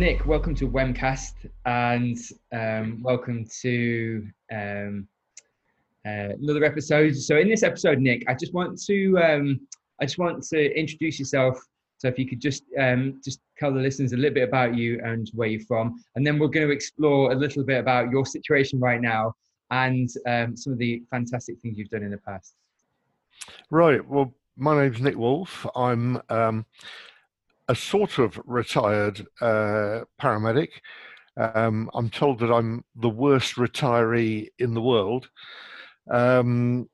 Nick, welcome to Wemcast and um, welcome to um, uh, another episode. So, in this episode, Nick, I just want to um, I just want to introduce yourself. So, if you could just um, just tell the listeners a little bit about you and where you're from, and then we're going to explore a little bit about your situation right now and um, some of the fantastic things you've done in the past. Right. Well, my name's Nick Wolf. I'm um, a sort of retired uh, paramedic. Um, I'm told that I'm the worst retiree in the world. Um,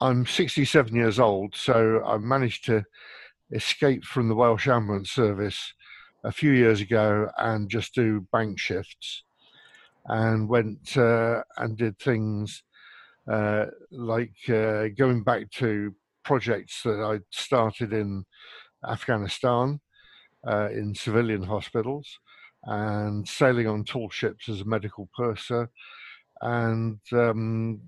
I'm 67 years old, so I managed to escape from the Welsh Ambulance Service a few years ago and just do bank shifts and went uh, and did things uh, like uh, going back to projects that I'd started in Afghanistan uh, in civilian hospitals and sailing on tall ships as a medical purser and um,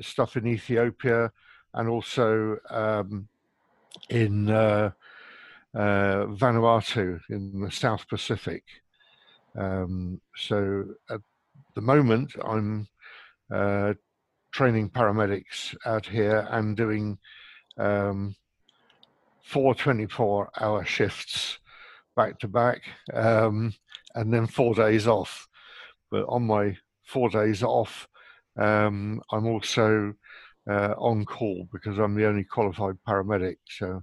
stuff in Ethiopia and also um, in uh, uh, Vanuatu in the South Pacific. Um, so at the moment, I'm uh, training paramedics out here and doing um, four 24 hour shifts back to back um, and then four days off. But on my four days off, um, I'm also uh, on call because I'm the only qualified paramedic. So,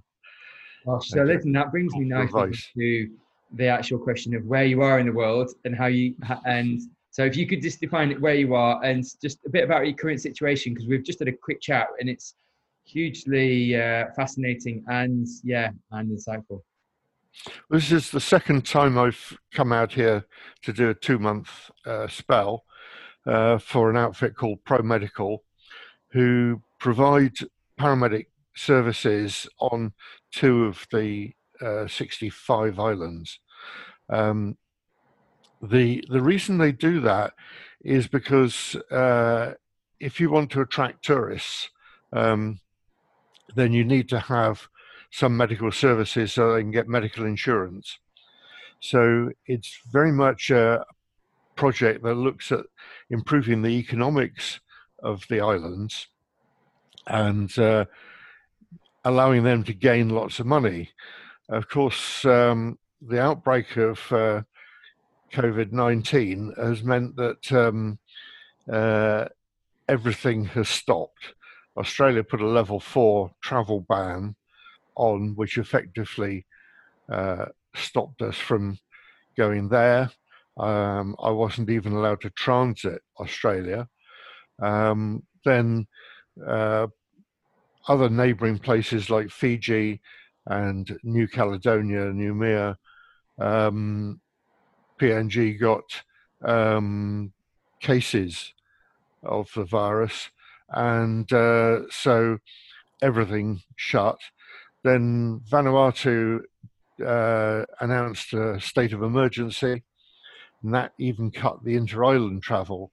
so listen, that brings me nicely to the actual question of where you are in the world and how you and so if you could just define where you are and just a bit about your current situation because we've just had a quick chat and it's hugely uh, fascinating and yeah, and insightful. This is the second time I've come out here to do a two month uh, spell uh, for an outfit called Pro Medical, who provide paramedic services on two of the uh, 65 islands. Um, the the reason they do that is because uh, if you want to attract tourists, um, then you need to have some medical services so they can get medical insurance. So it's very much a project that looks at improving the economics of the islands and uh, allowing them to gain lots of money. Of course, um, the outbreak of uh, COVID 19 has meant that um, uh, everything has stopped. Australia put a level four travel ban on, which effectively uh, stopped us from going there. Um, I wasn't even allowed to transit Australia. Um, then uh, other neighbouring places like Fiji and New Caledonia, Noumea, um, PNG got um, cases of the virus and uh, so everything shut. Then Vanuatu uh, announced a state of emergency, and that even cut the inter-island travel.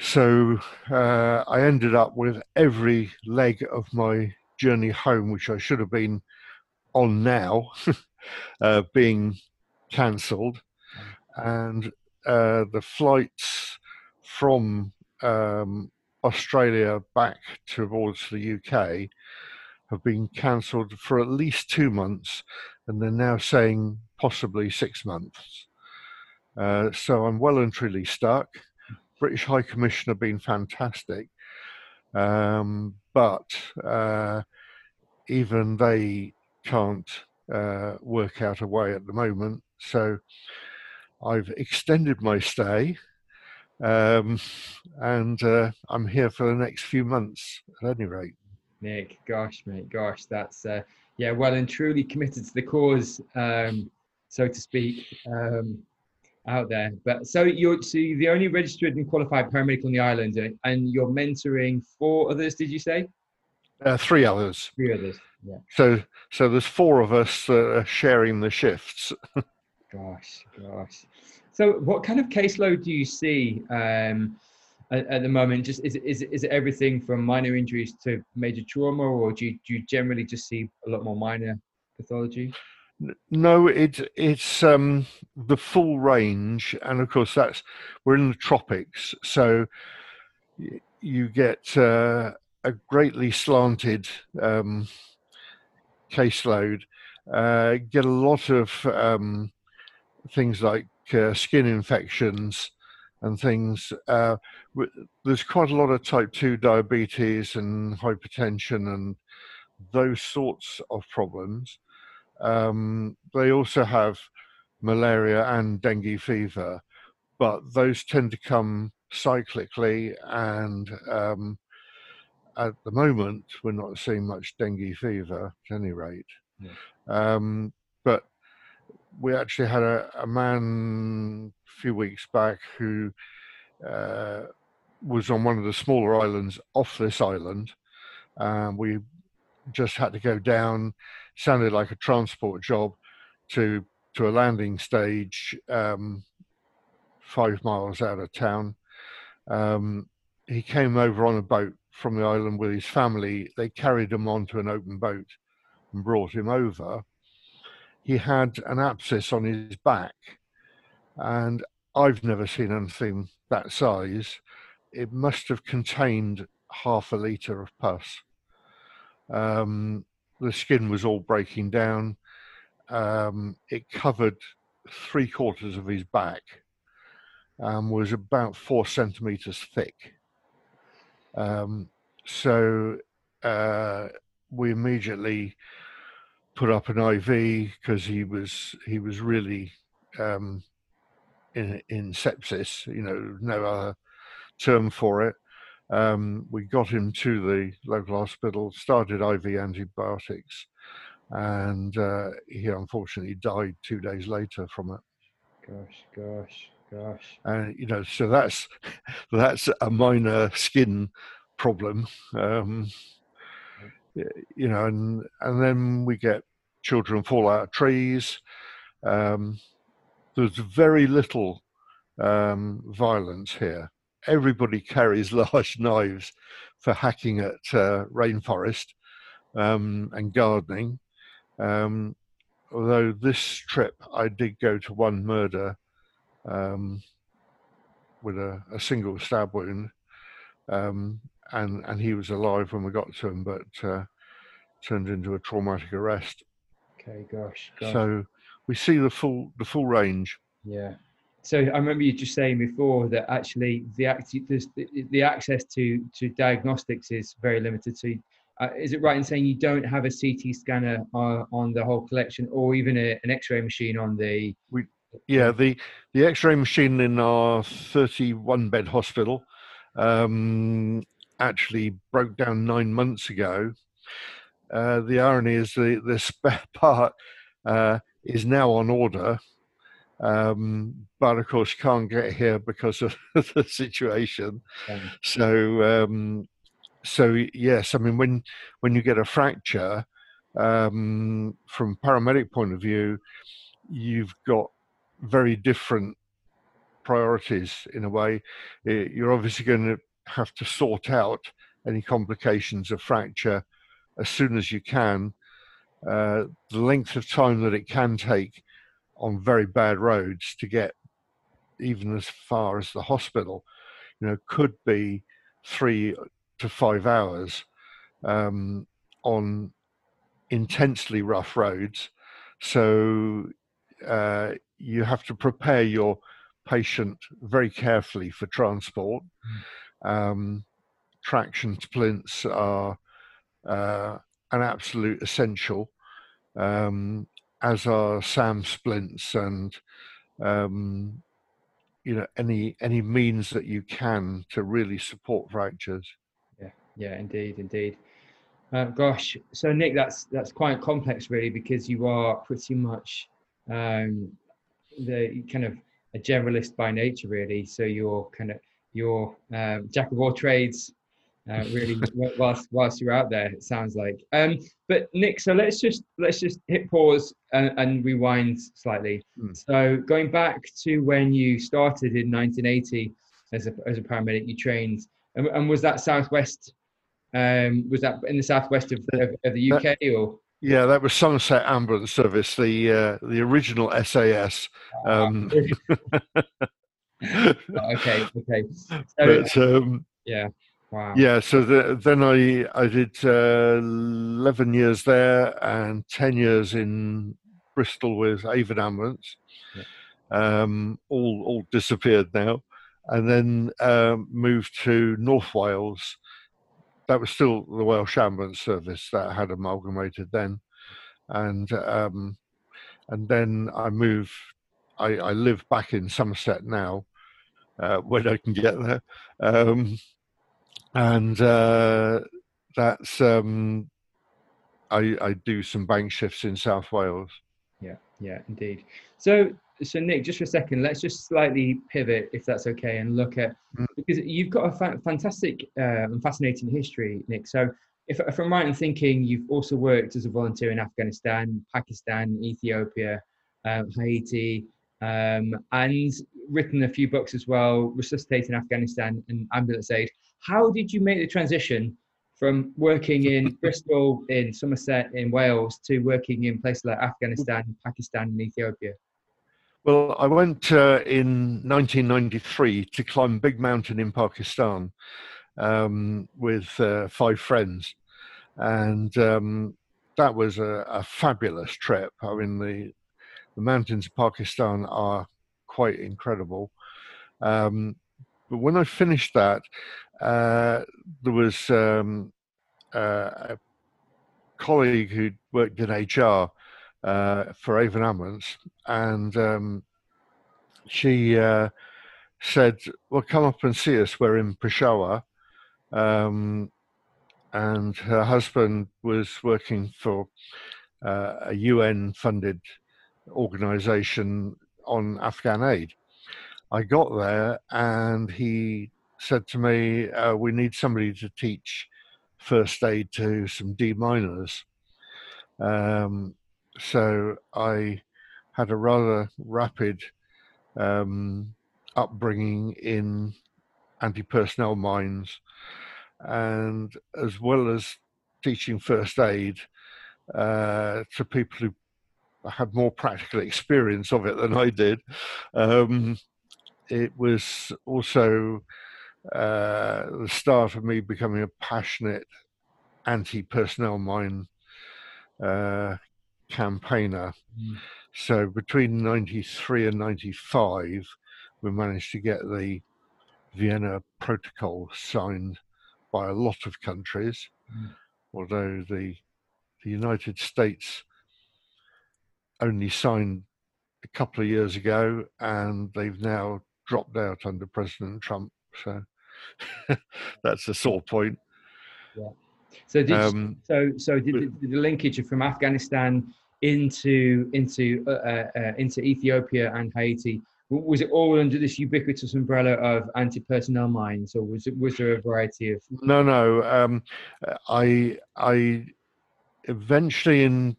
So uh, I ended up with every leg of my journey home, which I should have been on now, uh, being cancelled, and uh, the flights from um, Australia back towards the UK have been cancelled for at least two months, and they're now saying possibly six months. Uh, so I'm well and truly stuck. British High Commission have been fantastic, um, but uh, even they can't uh, work out a way at the moment. So I've extended my stay um, and uh, I'm here for the next few months at any rate. Nick, gosh, mate, gosh, that's uh, yeah, well and truly committed to the cause, um, so to speak, um, out there. But so you're so you're the only registered and qualified paramedic on the island, uh, and you're mentoring four others. Did you say? Uh, three others. Three others. Yeah. So so there's four of us uh, sharing the shifts. gosh, gosh. So, what kind of caseload do you see um, at, at, the moment? Just is, is, is it everything from minor injuries to major trauma, or do you, do you generally just see a lot more minor pathology? No, it's it's um, the full range, and of course that's we're in the tropics, so you get uh, a greatly slanted um, caseload. Uh, get a lot of um, things like uh, skin infections and things. Uh, there's quite a lot of type 2 diabetes and hypertension and those sorts of problems. Um, they also have malaria and dengue fever, but those tend to come cyclically. And um, at the moment, we're not seeing much dengue fever at any rate. Yeah. Um, but we actually had a, a, man a few weeks back who uh, was on one of the smaller islands off this island. Um, we just had to go down, sounded like a transport job, to to a landing stage um, five miles out of town. Um, he came over on a boat from the island with his family. They carried him onto an open boat and brought him over. He had an abscess on his back, and I've never seen anything that size. It must have contained half a litre of pus. Um, the skin was all breaking down. Um, it covered three quarters of his back and was about four centimeters thick. Um, so uh, we immediately put up an IV because he was he was really um, in in sepsis. You know, no other term for it. Um, we got him to the local hospital, started IV antibiotics, and uh, he unfortunately died two days later from it. Gosh, gosh, gosh. And you know, so that's that's a minor skin problem. Um, you know, and and then we get children fall out of trees. Um, there's very little um, violence here everybody carries large knives for hacking at uh, rainforest um, and gardening. Um, although this trip I did go to one murder um, with a, a, single stab wound, um, and and he was alive when we got to him, but uh, turned into a traumatic arrest. Okay, gosh, gosh. So we see the full the full range. Yeah, so I remember you just saying before that actually the, the, the access to, to diagnostics is very limited. So uh, is it right in saying you don't have a CT scanner on, on the whole collection or even a, an X-ray machine on the? We, yeah, the the X-ray machine in our 31 bed hospital um, actually broke down nine months ago. Uh, the irony is the the spare part uh, is now on order um, but of course can't get here because of the situation. So, um, so yes, I mean when when you get a fracture, um, from paramedic point of view, you've got very different priorities in a way. You're obviously going to have to sort out any complications of fracture as soon as you can. Uh, the length of time that it can take on very bad roads to get even as far as the hospital, you know, could be three to five hours um, on intensely rough roads. So uh, you have to prepare your patient very carefully for transport. Mm. Um, traction splints are uh, an absolute essential. Um, as are SAM splints and um, you know any any means that you can to really support fractures. Yeah, yeah, indeed, indeed. Uh, gosh, so Nick, that's that's quite complex, really, because you are pretty much um, the kind of a generalist by nature, really. So you're kind of you're um, jack of all trades, uh, really whilst whilst you're out there it sounds like um but nick so let's just let's just hit pause and, and rewind slightly mm. so going back to when you started in 1980 as a, as a paramedic you trained and, and was that southwest um was that in the southwest of, of, of the uk or Yeah, that was Somerset Ambulance Service, the uh, the original SAS. Um, okay, okay. So, but um, yeah, wow. yeah, so the, then I I did uh, eleven years there and ten years in Bristol with Avon Ambulance. Yeah. Um, all all disappeared now, and then um, moved to North Wales. That was still the Welsh Ambulance Service that had amalgamated then, and um, and then I moved. I, I live back in Somerset now, uh, when I can get there, um, and uh, that's um, I, I do some bank shifts in South Wales. Yeah, yeah, indeed. So, so Nick, just for a second, let's just slightly pivot, if that's okay, and look at Mm. because you've got a fa- fantastic uh, and fascinating history, Nick. So, if, if I'm right in thinking, you've also worked as a volunteer in Afghanistan, Pakistan, Ethiopia, um, Haiti, um, and written a few books as well, Resuscitating Afghanistan and Ambulance Aid. How did you make the transition from working in Bristol, in Somerset, in Wales, to working in places like Afghanistan, Pakistan, and Ethiopia? Well, I went uh, in 1993 to climb Big Mountain in Pakistan um, with uh, five friends, and um, that was a, a fabulous trip. I mean, the the mountains of Pakistan are quite incredible. Um, but when I finished that, uh, there was um, uh, a colleague who worked in HR uh, for Avon Ambulance, and um, she uh, said, "Well, come up and see us. We're in Peshawar." Um, and her husband was working for uh, a UN-funded organization on Afghan aid. I got there, and he said to me, uh, "We need somebody to teach first aid to some deminers." Um, so I had a rather rapid um, upbringing in anti-personnel mines, and as well as teaching first aid uh, to people who had more practical experience of it than I did. Um, it was also uh, the start of me becoming a passionate anti-personnel mine uh, campaigner. Mm. So between 93 and 95, we managed to get the Vienna Protocol signed by a lot of countries, Mm. although the, the United States only signed a couple of years ago and they've now dropped out under President Trump. So that's a sore point. Yeah. So did Um, so so did, the- did the linkage from Afghanistan into into uh, uh, uh, into Ethiopia and Haiti was it all under this ubiquitous umbrella of anti-personnel mines, or was it was there a variety of? No, no. Um, I I eventually in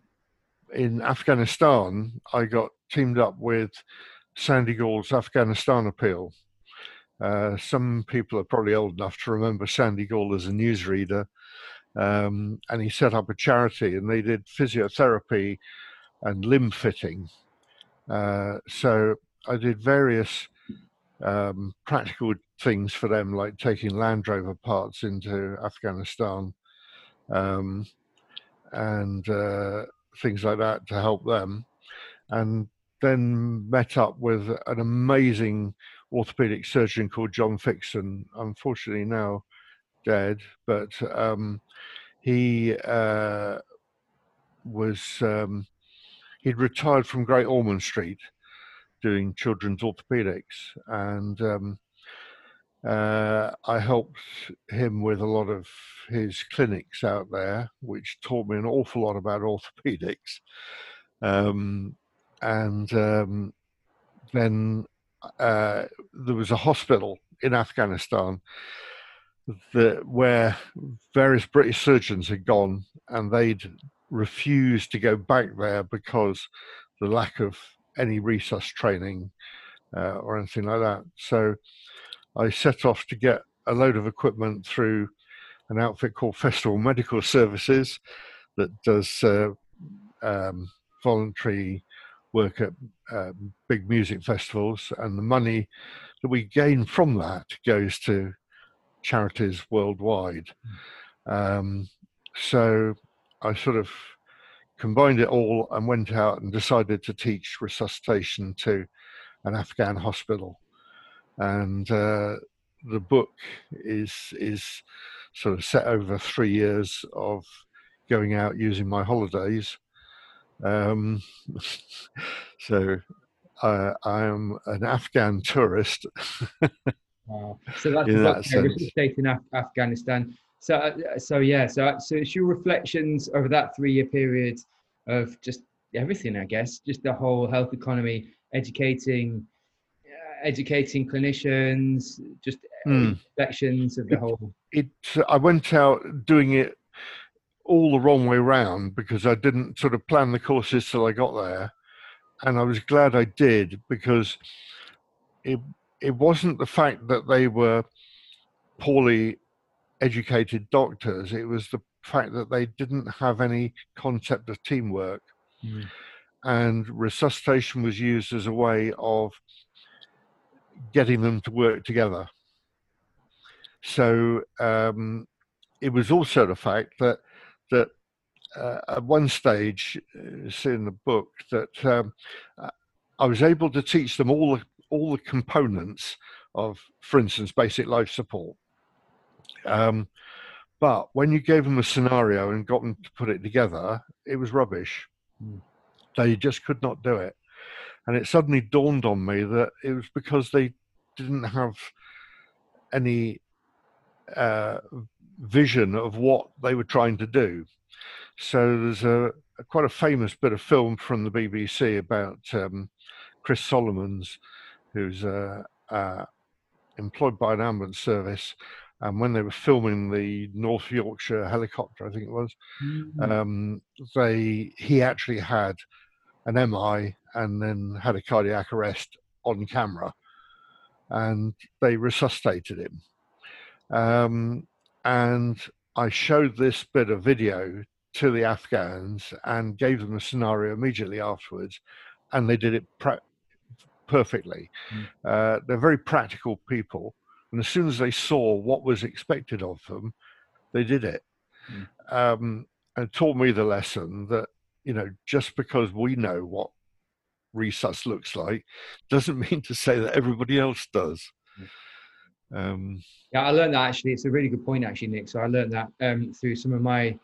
in Afghanistan I got teamed up with Sandy Gall's Afghanistan appeal. Uh, some people are probably old enough to remember Sandy Gall as a newsreader, um, and he set up a charity, and they did physiotherapy and limb fitting. Uh, so I did various um, practical things for them, like taking Land Rover parts into Afghanistan um, and uh, things like that to help them. And then met up with an amazing orthopedic surgeon called John Fixsen, unfortunately now dead, but um, he uh, was um, he'd retired from Great Ormond Street doing children's orthopedics, and um, uh, I helped him with a lot of his clinics out there, which taught me an awful lot about orthopedics. Um, and um, then uh, there was a hospital in Afghanistan that where various British surgeons had gone, and they'd refused to go back there because the lack of any resus training uh, or anything like that. So I set off to get a load of equipment through an outfit called Festival Medical Services that does uh, um, voluntary work at uh, big music festivals, and the money that we gain from that goes to charities worldwide. Um, so I sort of combined it all and went out and decided to teach resuscitation to an Afghan hospital. And uh, the book is is sort of set over three years of going out using my holidays. Um, so I, I am an Afghan tourist. wow. So that's in that state in Af- Afghanistan. So, uh, so yeah, so so it's your reflections over that three-year period of just everything, I guess, just the whole health economy, educating, uh, educating clinicians, just mm. reflections of the it, whole. It. I went out doing it all the wrong way round because I didn't sort of plan the courses till I got there, and I was glad I did because it it wasn't the fact that they were poorly educated doctors; it was the fact that they didn't have any concept of teamwork, mm. and resuscitation was used as a way of getting them to work together. So um, it was also the fact that that uh, at one stage, it's in the book that um, I was able to teach them all the, all the components of, for instance, basic life support. Um, but when you gave them a scenario and got them to put it together, it was rubbish. Mm. They just could not do it. And it suddenly dawned on me that it was because they didn't have any uh, vision of what they were trying to do. So there's a, a quite a famous bit of film from the BBC about um, Chris Solomons, who's uh, uh, employed by an ambulance service. And when they were filming the North Yorkshire helicopter, I think it was, mm-hmm. um, they he actually had an MI and then had a cardiac arrest on camera, and they resuscitated him. Um, and I showed this bit of video to the Afghans and gave them a scenario immediately afterwards, and they did it pra- perfectly. Mm. Uh, they're very practical people, and as soon as they saw what was expected of them, they did it. Mm. Um, and taught me the lesson that you know just because we know what resus looks like doesn't mean to say that everybody else does. Um, yeah, I learned that actually. It's a really good point, actually, Nick. So I learned that um, through some of my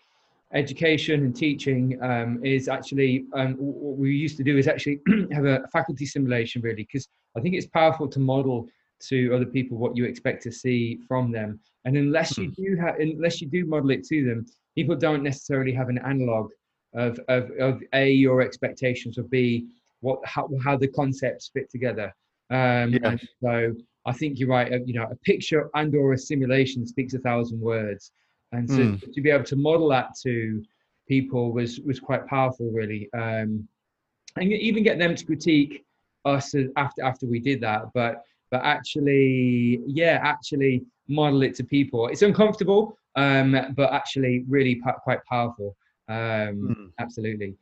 education and teaching. Um, is actually um, what we used to do is actually have a faculty simulation, really, because I think it's powerful to model to other people what you expect to see from them. And unless you hmm. do have, unless you do model it to them, people don't necessarily have an analog of of, of a your expectations or b what how, how the concepts fit together. Um, yes. And so I think you're right. Uh, you know, a picture and or a simulation speaks a thousand words, and so mm. to be able to model that to people was was quite powerful, really. Um, and even get them to critique us after after we did that, but but actually, yeah, actually model it to people. It's uncomfortable, um, but actually really quite powerful. Um, mm. Absolutely.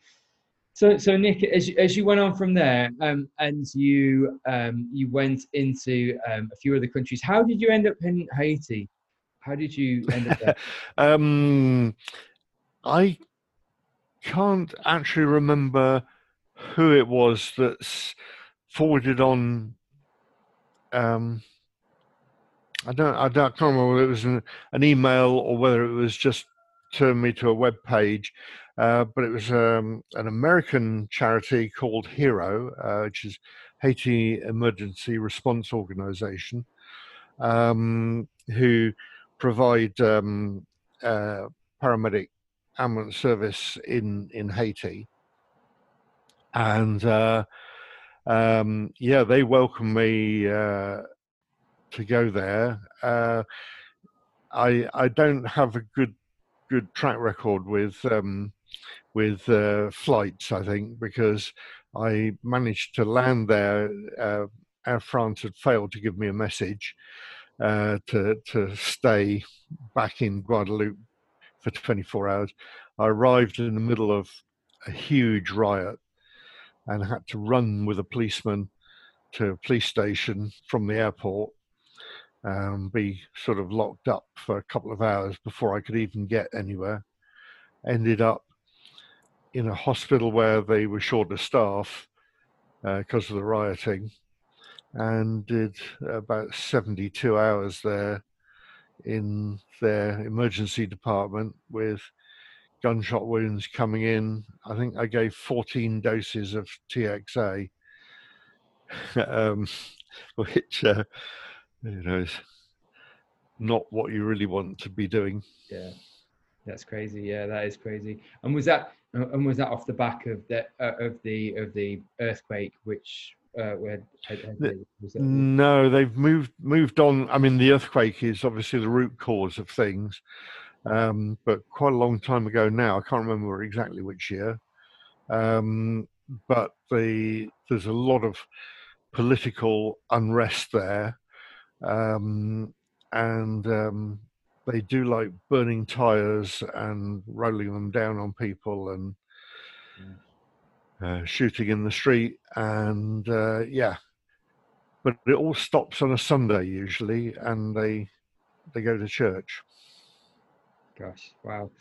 So, so Nick, as you, as you went on from there, um, and you um, you went into um, a few other countries, how did you end up in Haiti? How did you end up there? um, I can't actually remember who it was that's forwarded on. Um, I don't. I don't. I can't remember whether it was an, an email or whether it was just turned me to a web page uh, but it was um, an American charity called HERO, uh, which is Haiti Emergency Response Organization, um, who provide um, uh, paramedic ambulance service in in Haiti. And uh, um, yeah, they welcomed me uh, to go there. I I don't have a good good track record with um, with uh, flights, I think, because I managed to land there. Uh, Air France had failed to give me a message uh, to to stay back in Guadeloupe for 24 hours. I arrived in the middle of a huge riot and had to run with a policeman to a police station from the airport um, be sort of locked up for a couple of hours before I could even get anywhere. Ended up in a hospital where they were short of staff because uh, of the rioting, and did about 72 hours there in their emergency department with gunshot wounds coming in. I think I gave 14 doses of TXA, um, which uh, you know is not what you really want to be doing. Yeah, that's crazy. Yeah, that is crazy. And was that and was that off the back of the uh, of the of the earthquake, which uh, had, had, no, they've moved moved on. I mean, the earthquake is obviously the root cause of things, um, but quite a long time ago now. I can't remember exactly which year, um, but the there's a lot of political unrest there, um, and um, they do like burning tires and rolling them down on people and uh, shooting in the street and uh, yeah. But it all stops on a sunday usually and they they go to church. Gosh wow.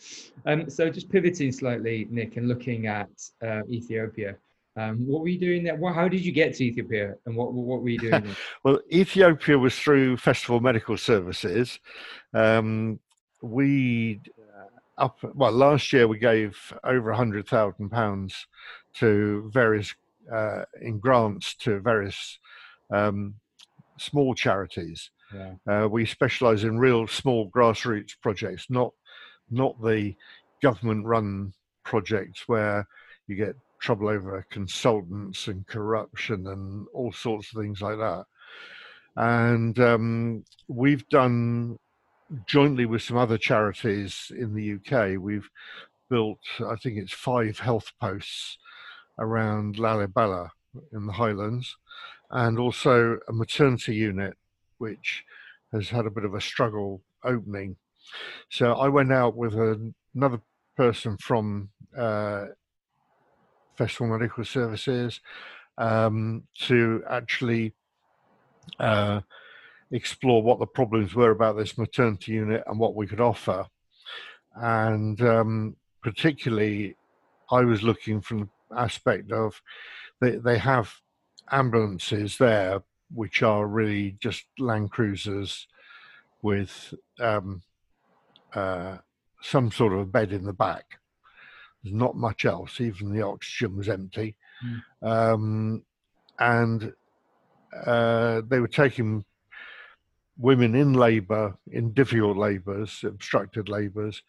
Um, so just pivoting slightly nick and looking at uh, ethiopia um, what were you doing there? What, how did you get to Ethiopia, and what what were you doing? well, Ethiopia was through Festival Medical Services. Um, we uh, up well last year we gave over a hundred thousand pounds to various uh, in grants to various um, small charities. Yeah. Uh, we specialise in real small grassroots projects, not not the government-run projects where you get trouble over consultants and corruption and all sorts of things like that. And um, we've done jointly with some other charities in the UK, we've built, I think it's five health posts around Lalibela in the Highlands, and also a maternity unit, which has had a bit of a struggle opening. So I went out with a, another person from uh, Festival Medical Services um, to actually uh, explore what the problems were about this maternity unit and what we could offer. And um, particularly, I was looking from the aspect of they, they have ambulances there, which are really just Land Cruisers with um, uh, some sort of a bed in the back. There's not much else. Even the oxygen was empty, mm. um, and uh, they were taking women in labour, in difficult labours, obstructed labours,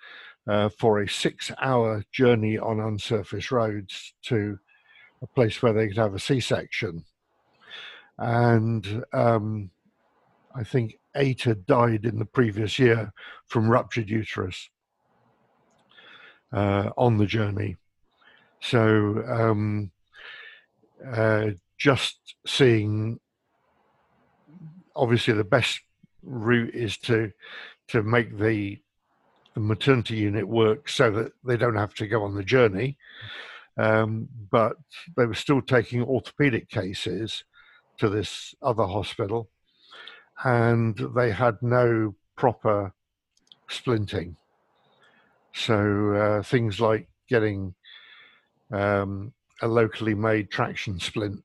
uh, for a six-hour journey on unsurfaced roads to a place where they could have a C-section, and um, I think eight had died in the previous year from ruptured uterus uh, on the journey. So um, uh, just seeing, obviously, the best route is to to make the the maternity unit work so that they don't have to go on the journey. Um, but they were still taking orthopedic cases to this other hospital, and they had no proper splinting. So uh, things like getting um, a locally made traction splint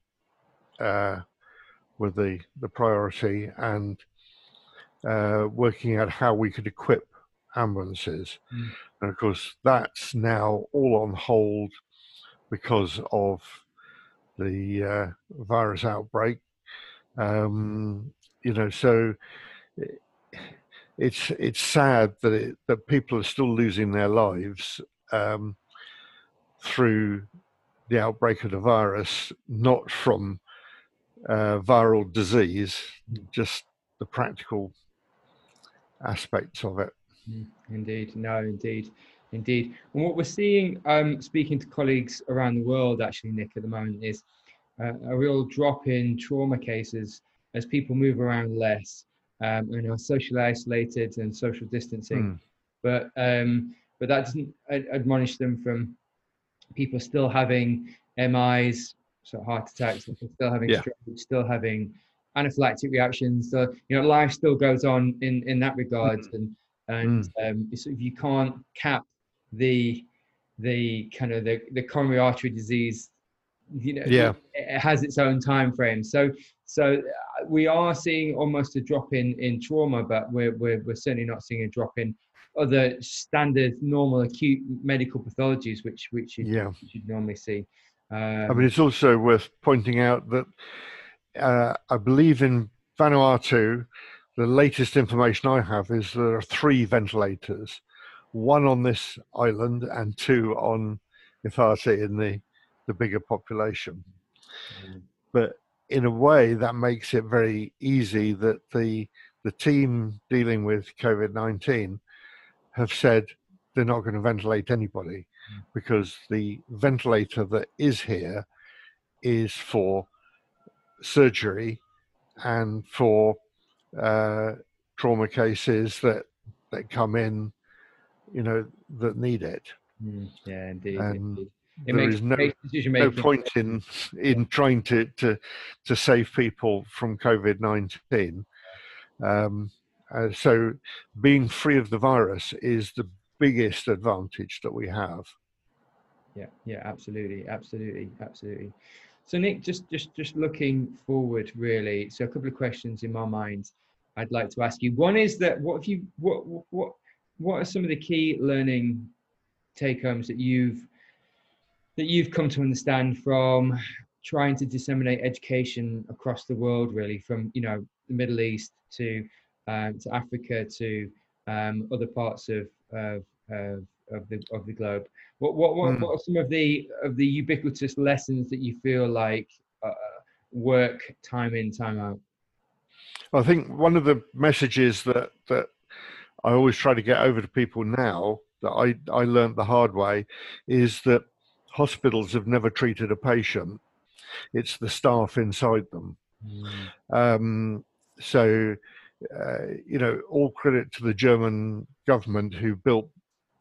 uh, were the, the priority and uh, working out how we could equip ambulances. Mm. And of course, that's now all on hold because of the uh, virus outbreak. Um, you know, so it's it's sad that it, that people are still losing their lives um, through the outbreak of the virus, not from uh, viral disease, just the practical aspects of it. Mm, indeed, no, indeed, indeed. And what we're seeing, um, speaking to colleagues around the world, actually, Nick, at the moment, is uh, a real drop in trauma cases as people move around less um, and are socially isolated and social distancing. Mm. But um, but that doesn't admonish them from people still having MIs, so heart attacks, still having Yeah. stroke, still having anaphylactic reactions. So you know, life still goes on in in that regard, Mm. and and um, sort of you can't cap the the kind of the, the coronary artery disease. You know, Yeah. it has its own time frame. So so we are seeing almost a drop in in trauma, but we're we're, we're certainly not seeing a drop in other standard normal acute medical pathologies, which which you, Yeah. normally see. Um, I mean, it's also worth pointing out that uh, I believe in Vanuatu, the latest information I have is there are three ventilators, one on this island and two on Efate in the, the bigger population. um, But in a way, that makes it very easy that the the team dealing with COVID nineteen have said they're not going to ventilate anybody Mm. because the ventilator that is here is for surgery and for uh, trauma cases that that come in, you know, that need it. mm, yeah, indeed. And indeed. It there makes, is no no point in in trying to to to save people from COVID nineteen. Um, uh, so, being free of the virus is the biggest advantage that we have. Yeah, yeah, absolutely, absolutely, absolutely. So Nick, just just just looking forward, really. So a couple of questions in my mind, I'd like to ask you. One is that what have you what what what are some of the key learning take homes that you've that you've come to understand from trying to disseminate education across the world, really, from you know the Middle East to um, to Africa to um, other parts of of, of of the of the globe. What what what, Hmm. what are some of the of the ubiquitous lessons that you feel like uh, work time in time out? I think one of the messages that that I always try to get over to people now that I I learned the hard way is that hospitals have never treated a patient; it's the staff inside them. Um, so, uh, you know, all credit to the German government who built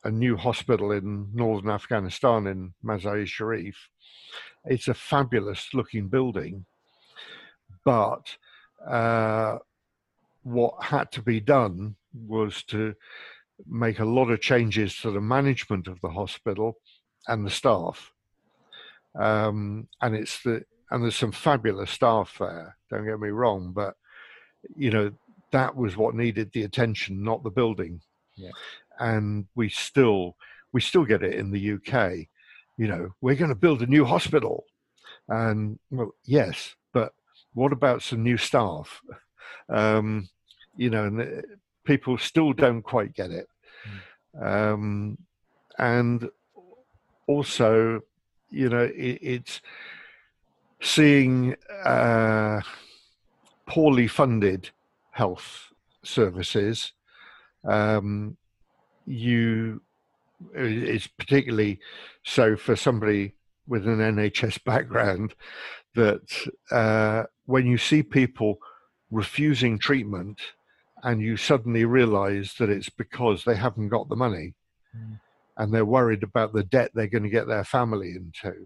a new hospital in northern Afghanistan in Mazar-e Sharif. It's a fabulous looking building, but uh, what had to be done was to make a lot of changes to the management of the hospital and the staff. Um, and it's the and there's some fabulous staff there. Don't get me wrong, but you know that was what needed the attention, not the building. Yeah. And we still we still get it in the UK. You know, we're going to build a new hospital, and well, yes, but what about some new staff? Um, you know, and uh, people still don't quite get it. Um, and also, you know, it, it's seeing uh, poorly funded health services. Um, you it's particularly so for somebody with an NHS background that uh, when you see people refusing treatment and you suddenly realize that it's because they haven't got the money Mm. And they're worried about the debt they're going to get their family into.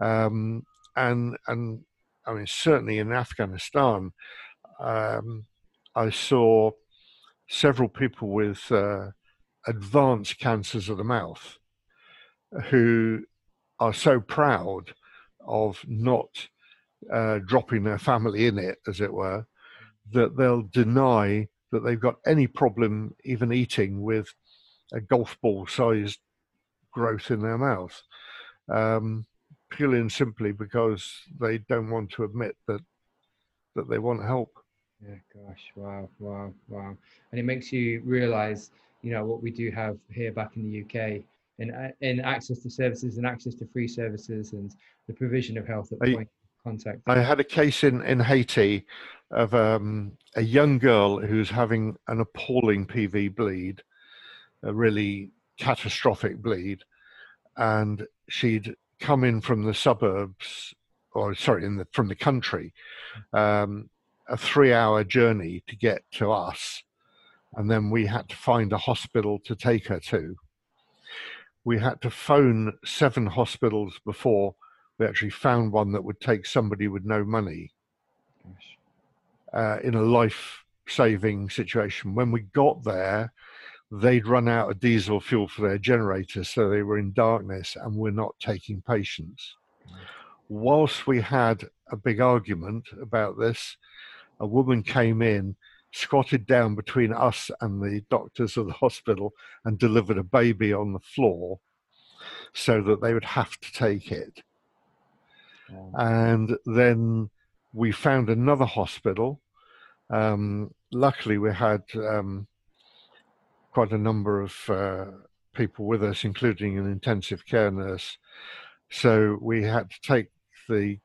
Um, and and I mean certainly in Afghanistan um, I saw several people with uh, advanced cancers of the mouth who are so proud of not uh, dropping their family in it, as it were, that they'll deny that they've got any problem even eating with a golf ball sized growth in their mouth. Um, purely and simply because they don't want to admit that that they want help. Yeah, gosh, wow, wow, wow. And it makes you realize, you know, what we do have here back in the UK in, in access to services and access to free services and the provision of health at I- point of contact. I had a case in, in Haiti of um, a young girl who's having an appalling PV bleed, a really catastrophic bleed, and she'd come in from the suburbs, or sorry, in the, from the country, um, a three-hour journey to get to us, and then we had to find a hospital to take her to. we had to phone seven hospitals before we actually found one that would take somebody with no money uh, in a life saving situation. When we got there, they'd run out of diesel fuel for their generator, so they were in darkness and we're not taking patients. Whilst we had a big argument about this, a woman came in, squatted down between us and the doctors of the hospital, and delivered a baby on the floor so that they would have to take it. And then we found another hospital. Um, luckily, we had um, quite a number of uh, people with us, including an intensive care nurse. So we had to take the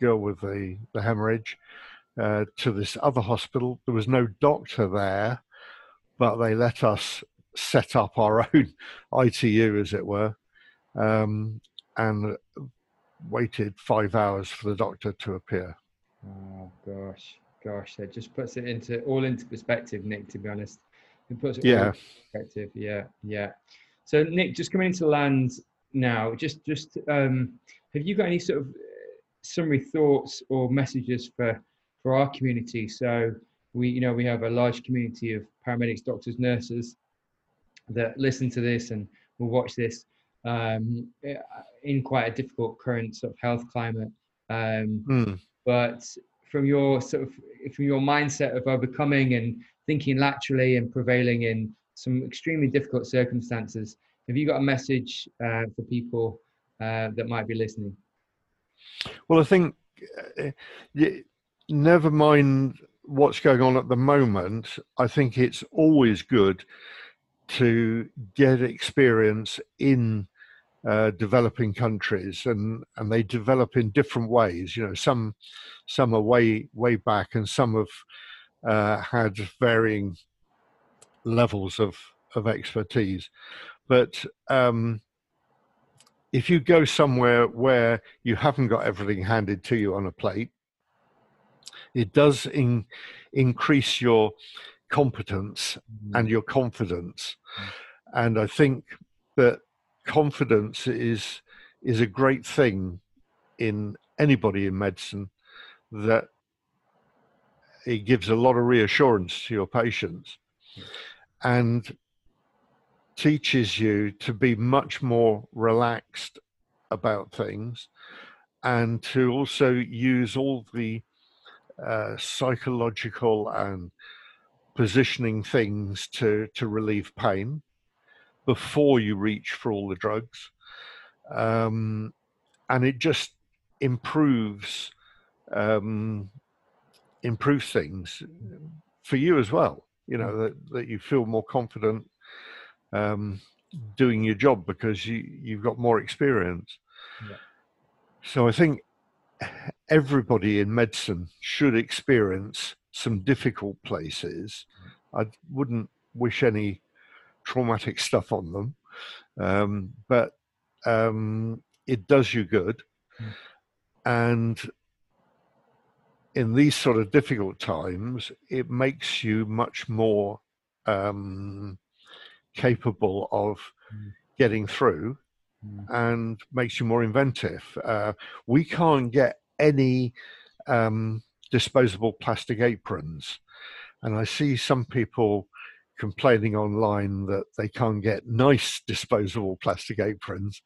girl with the, the hemorrhage uh, to this other hospital. There was no doctor there, but they let us set up our own ITU, as it were, um, and waited five hours for the doctor to appear. Oh gosh, gosh, that just puts it into all into perspective, Nick. To be honest, it puts it yeah. perspective. Yeah, yeah. So Nick, just coming into land now, just just um, have you got any sort of uh, summary thoughts or messages for for our community? So we, you know, we have a large community of paramedics, doctors, nurses that listen to this and will watch this um, in quite a difficult current sort of health climate. Um, mm. But from your sort of from your mindset of overcoming and thinking laterally and prevailing in some extremely difficult circumstances, have you got a message uh, for people uh, that might be listening? Well, I think uh, never mind what's going on at the moment. I think it's always good to get experience in uh, developing countries, and and they develop in different ways. You know, some some are way way back, and some have uh, had varying levels of of expertise. But um, if you go somewhere where you haven't got everything handed to you on a plate, it does in, increase your competence mm. and your confidence. Mm. And I think that confidence is is a great thing in anybody in medicine that it gives a lot of reassurance to your patients and teaches you to be much more relaxed about things and to also use all the uh, psychological and positioning things to to relieve pain before you reach for all the drugs. Um, and it just improves um, improves things for you as well. You know that, that you feel more confident um, doing your job because you you've got more experience. Yeah. So I think everybody in medicine should experience some difficult places. I wouldn't wish any traumatic stuff on them, um, but um, it does you good. Mm. And in these sort of difficult times, it makes you much more um, capable of mm. getting through mm. and makes you more inventive. Uh, we can't get any um, disposable plastic aprons. And I see some people complaining online that they can't get nice disposable plastic aprons.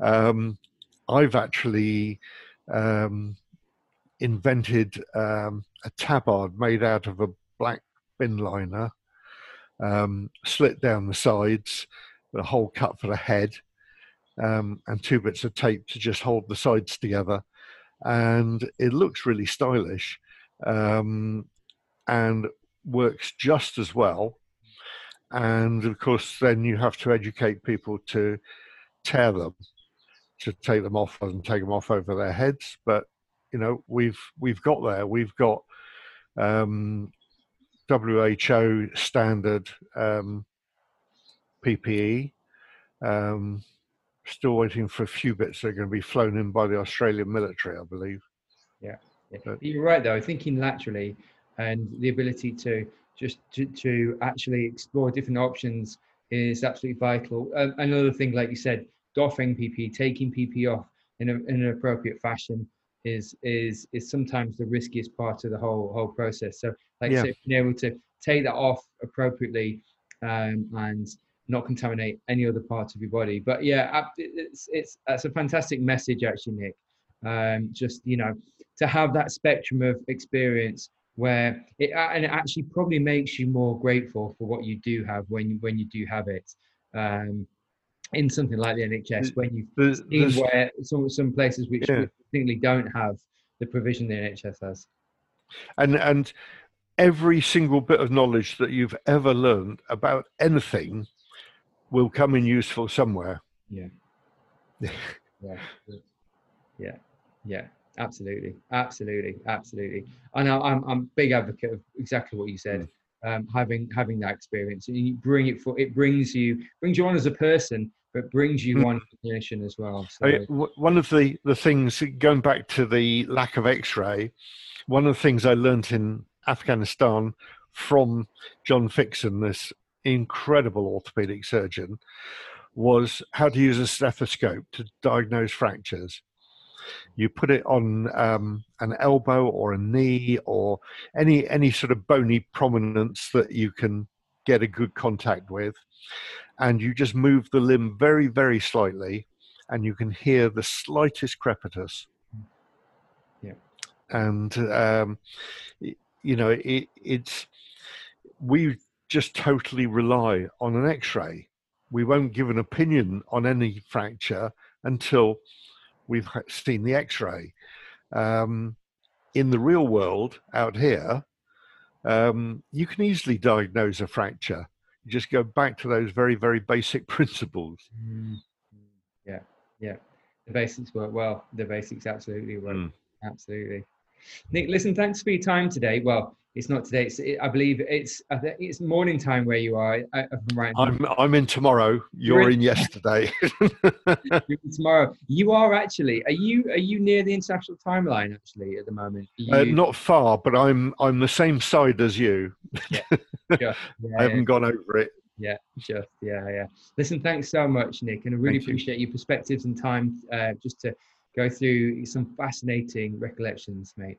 Um, I've actually um, invented um, a tabard made out of a black bin liner, um, slit down the sides, with a hole cut for the head, um, and two bits of tape to just hold the sides together. And it looks really stylish um, and works just as well and of course then you have to educate people to tear them to take them off and take them off over their heads but you know we've we've got there we've got um, WHO standard um, PPE um, still waiting for a few bits that are going to be flown in by the Australian military I believe yeah, yeah. But, you're right though thinking laterally and the ability to just to, to actually explore different options is absolutely vital. Um, another thing, like you said, doffing PPE, taking PPE off in, a, in an appropriate fashion is is is sometimes the riskiest part of the whole whole process. So, like yeah. say, being able to take that off appropriately um, and not contaminate any other parts of your body. But yeah, it's it's that's a fantastic message actually, Nick. Um, just you know, to have that spectrum of experience where it and it actually probably makes you more grateful for what you do have when you when you do have it. Um, in something like the NHS, when you've seen where some some places which yeah. simply don't have the provision the NHS has. And and every single bit of knowledge that you've ever learned about anything will come in useful somewhere. Yeah. yeah. Yeah. Yeah. Absolutely. Absolutely. Absolutely. And I, I'm I'm big advocate of exactly what you said. Mm. Um, having having that experience, and you bring it for it brings you brings you on as a person, but brings you mm. on clinician as well. So. I, one of the the things going back to the lack of X-ray, one of the things I learned in Afghanistan from John Fixsen, this incredible orthopedic surgeon, was how to use a stethoscope to diagnose fractures. You put it on um, an elbow or a knee or any any sort of bony prominence that you can get a good contact with, and you just move the limb very very slightly, and you can hear the slightest crepitus. Yeah, and um, you know it, it's we just totally rely on an X-ray. We won't give an opinion on any fracture until we've seen the X-ray. Um, in the real world out here, um, you can easily diagnose a fracture. You just go back to those very, very basic principles. Mm. Yeah, yeah. The basics work well. The basics absolutely work. Mm. Absolutely. Nick, listen, thanks for your time today. Well, it's not today. It's, it, I believe it's it's morning time where you are. I, am right. I'm I'm in tomorrow. You're, You're in, in yesterday. tomorrow. You are actually. Are you are you near the international timeline actually at the moment? Uh, not far, but I'm I'm the same side as you. Yeah. yeah I haven't yeah. gone over it. Yeah, just yeah, yeah. Listen, thanks so much, Nick, and I really Thank appreciate you. your perspectives and time uh, just to go through some fascinating recollections, mate.